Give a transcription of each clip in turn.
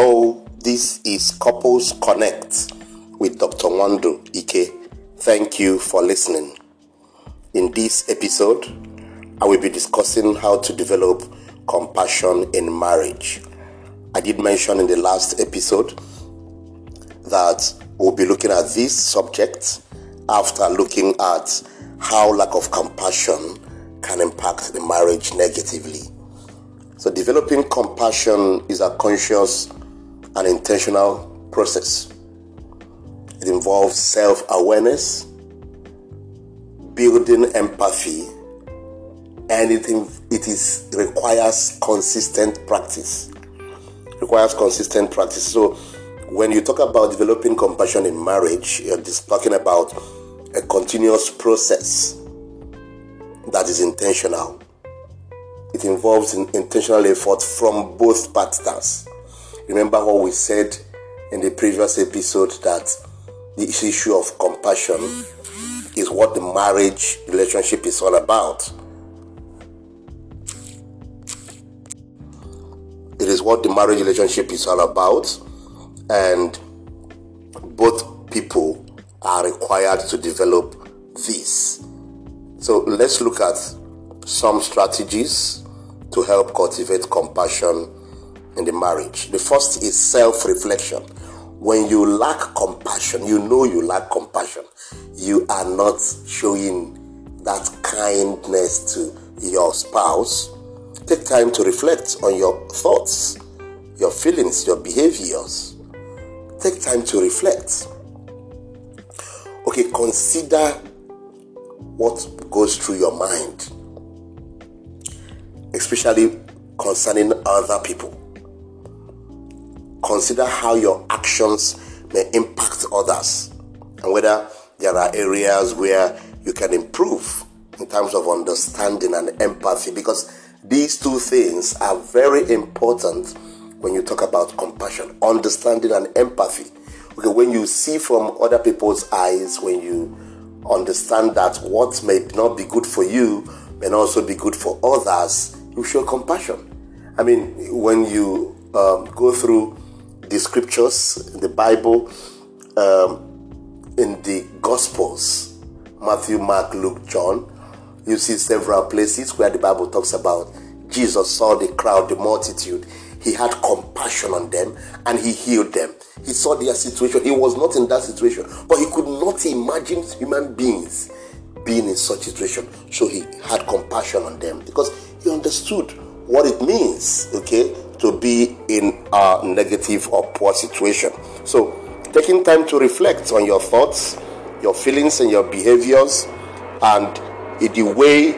Hello, this is Couples Connect with Dr. Wando Ike. Thank you for listening. In this episode, I will be discussing how to develop compassion in marriage. I did mention in the last episode that we'll be looking at this subject after looking at how lack of compassion can impact the marriage negatively. So, developing compassion is a conscious and intentional process. It involves self awareness, building empathy, and it, it is requires consistent practice. requires consistent practice. So, when you talk about developing compassion in marriage, you're just talking about a continuous process that is intentional. It involves an intentional effort from both partners. Remember what we said in the previous episode that the issue of compassion is what the marriage relationship is all about. It is what the marriage relationship is all about, and both people are required to develop this. So let's look at some strategies to help cultivate compassion in the marriage. The first is self reflection. When you lack compassion, you know you lack compassion, you are not showing that kindness to your spouse. Take time to reflect on your thoughts, your feelings, your behaviors. Take time to reflect. Okay, consider what goes through your mind, especially concerning other people. Consider how your actions may impact others and whether there are areas where you can improve in terms of understanding and empathy because these two things are very important when you talk about compassion, understanding and empathy. Okay, when you see from other people's eyes, when you understand that what may not be good for you may also be good for others, you show compassion. I mean, when you um, go through the scriptures, the Bible, um, in the Gospels, Matthew, Mark, Luke, John, you see several places where the Bible talks about Jesus saw the crowd, the multitude. He had compassion on them and he healed them. He saw their situation. He was not in that situation, but he could not imagine human beings being in such a situation. So he had compassion on them because he understood what it means, okay, to be in a negative or poor situation. So taking time to reflect on your thoughts, your feelings, and your behaviors, and the way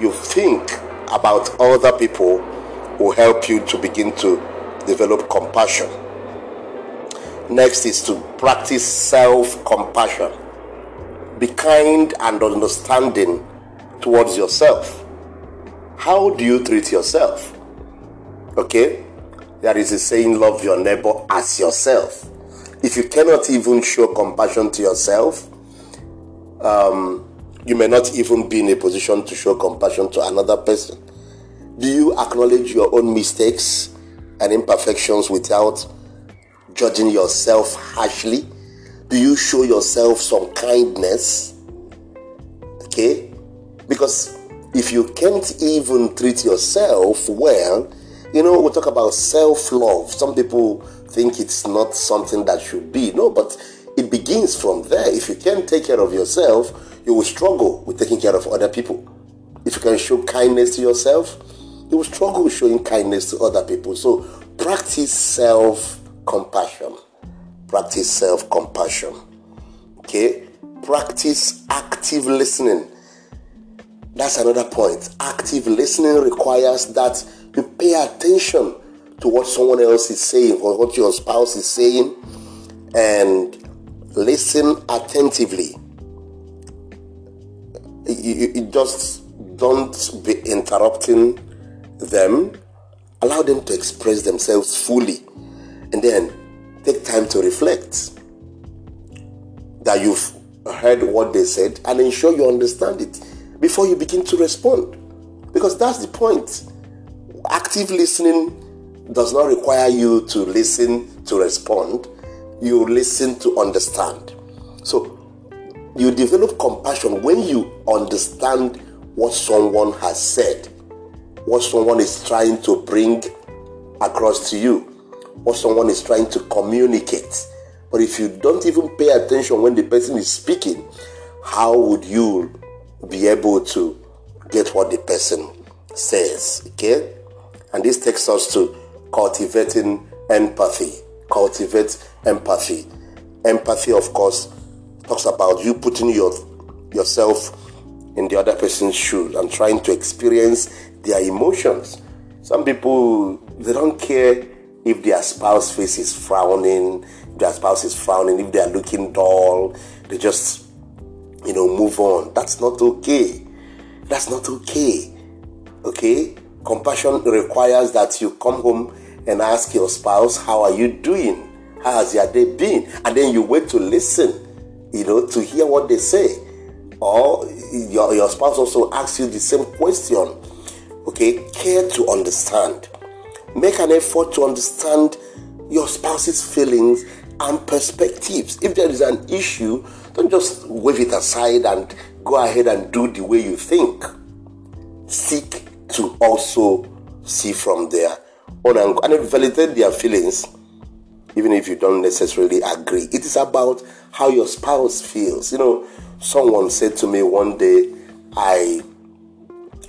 you think about other people will help you to begin to develop compassion. Next is to practice self compassion. Be kind and understanding towards yourself. How do you treat yourself? Okay? There is a saying, love your neighbor as yourself. If you cannot even show compassion to yourself, um, you may not even be in a position to show compassion to another person. Do you acknowledge your own mistakes and imperfections without judging yourself harshly? Do you show yourself some kindness? Okay? Because if you can't even treat yourself well, you know, we talk about self love. Some people think it's not something that should be. No, but it begins from there. If you can't take care of yourself, you will struggle with taking care of other people. If you can show kindness to yourself, you will struggle with showing kindness to other people. So practice self compassion. Practice self compassion. Okay? Practice active listening. That's another point. Active listening requires that you pay attention to what someone else is saying or what your spouse is saying and listen attentively. You, you just don't be interrupting them. Allow them to express themselves fully and then take time to reflect that you've heard what they said and ensure you understand it before you begin to respond. Because that's the point. Active listening does not require you to listen to respond, you listen to understand. So you develop compassion when you understand what someone has said, what someone is trying to bring across to you, what someone is trying to communicate. But if you don't even pay attention when the person is speaking, how would you be able to get what the person says? Okay? And this takes us to cultivating empathy. Cultivate empathy. Empathy, of course, talks about you putting your yourself in the other person's shoes and trying to experience their emotions. Some people they don't care if their spouse face is frowning, if their spouse is frowning, if they are looking dull, they just you know move on. That's not okay. That's not okay. Okay? Compassion requires that you come home and ask your spouse, How are you doing? How has your day been? And then you wait to listen you know, to hear what they say. Or your, your spouse also asks you the same question. Okay, care to understand. Make an effort to understand your spouse's feelings and perspectives. If there is an issue, don't just wave it aside and go ahead and do the way you think. Seek to also see from their own angle and validate their feelings even if you don't necessarily agree. It is about how your spouse feels. You know, someone said to me one day, I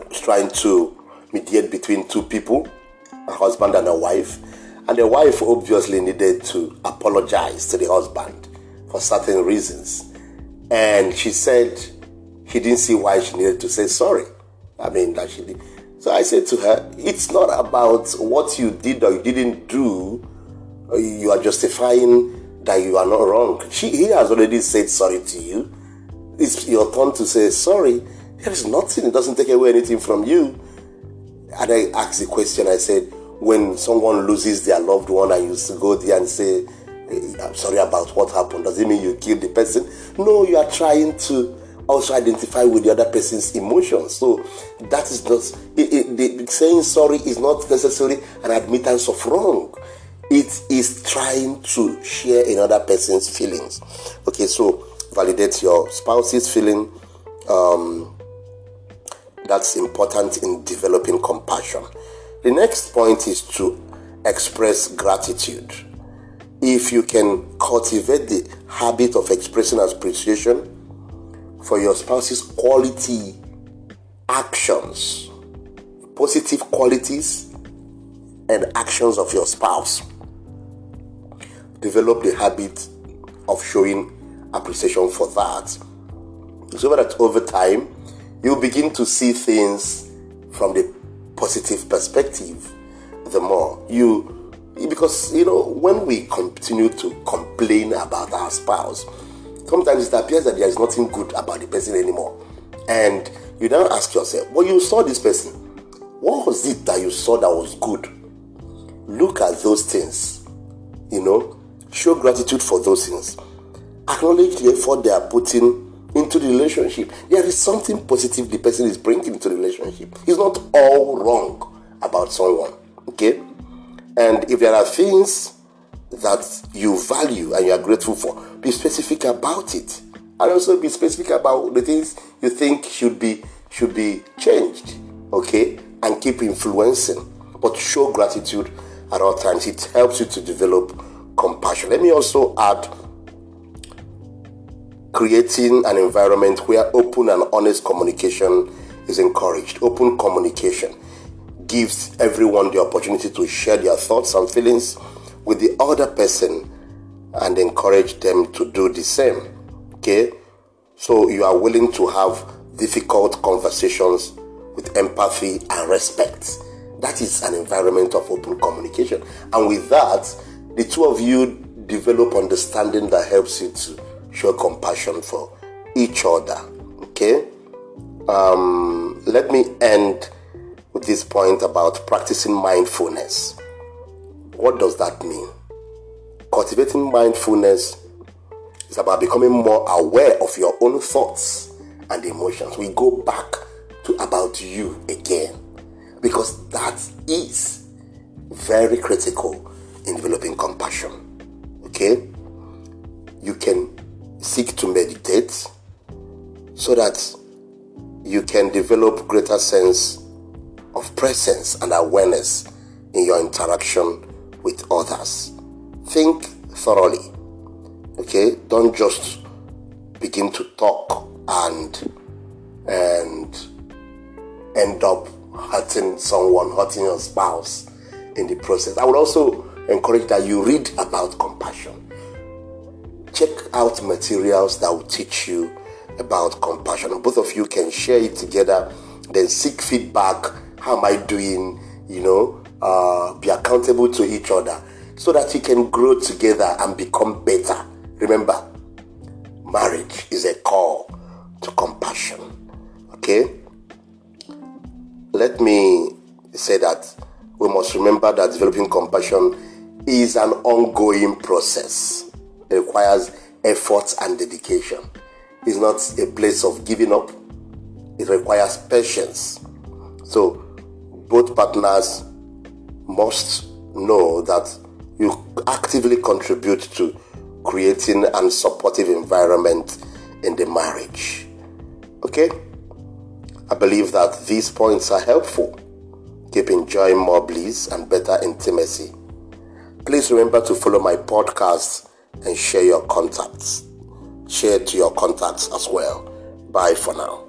was trying to mediate between two people, a husband and a wife, and the wife obviously needed to apologize to the husband for certain reasons. And she said she didn't see why she needed to say sorry. I mean, that she did. So I said to her, it's not about what you did or you didn't do you are justifying that you are not wrong. She, he has already said sorry to you. It's your turn to say sorry. There is nothing, it doesn't take away anything from you. And I asked the question, I said, when someone loses their loved one and you go there and say, I'm sorry about what happened, does it mean you killed the person? No, you are trying to also identify with the other person's emotions. So that is not, it, it, the, saying sorry is not necessarily an admittance of wrong it is trying to share another person's feelings. Okay, so validate your spouse's feeling. Um, that's important in developing compassion. The next point is to express gratitude. If you can cultivate the habit of expressing appreciation for your spouse's quality actions, positive qualities, and actions of your spouse develop the habit of showing appreciation for that. So that over time, you begin to see things from the positive perspective the more you because you know when we continue to complain about our spouse sometimes it appears that there is nothing good about the person anymore and you now ask yourself well you saw this person what was it that you saw that was good look at those things you know Show gratitude for those things. Acknowledge the effort they are putting into the relationship. There is something positive the person is bringing to the relationship. It's not all wrong about someone. Okay? And if there are things that you value and you are grateful for, be specific about it. And also be specific about the things you think should be should be changed. Okay? And keep influencing. But show gratitude at all times. It helps you to develop compassion. Let me also add creating an environment where open and honest communication is encouraged. Open communication gives everyone the opportunity to share their thoughts and feelings with the other person and encourage them to do the same. Okay? So you are willing to have difficult conversations with empathy and respect. That is an environment of open communication. And with that, the two of you develop understanding that helps you to show compassion for each other. Okay? Um, let me end with this point about practicing mindfulness. What does that mean? Cultivating mindfulness is about becoming more aware of your own thoughts and emotions. We go back to about you again because that is very critical in developing compassion. Okay? You can seek to meditate so that you can develop greater sense of presence and awareness in your interaction with others. Think thoroughly. Okay? Don't just begin to talk and and end up hurting someone, hurting your spouse in the process. I would also encourage that you read about compassion. Check out materials that will teach you about compassion. Both of you can share it together, then seek feedback. How am I doing? You know, uh, be accountable to each other so that you can grow together and become better. Remember, marriage is a call to compassion. Okay? Let me say that we must remember that developing compassion is an ongoing process. It requires effort and dedication. It's not a place of giving up. It requires patience. So both partners must know that you actively contribute to creating an supportive environment in the marriage. Okay? I believe that these points are helpful. Keep enjoying more bliss and better intimacy. Please remember to follow my podcast and share your contacts. Share to your contacts as well. Bye for now.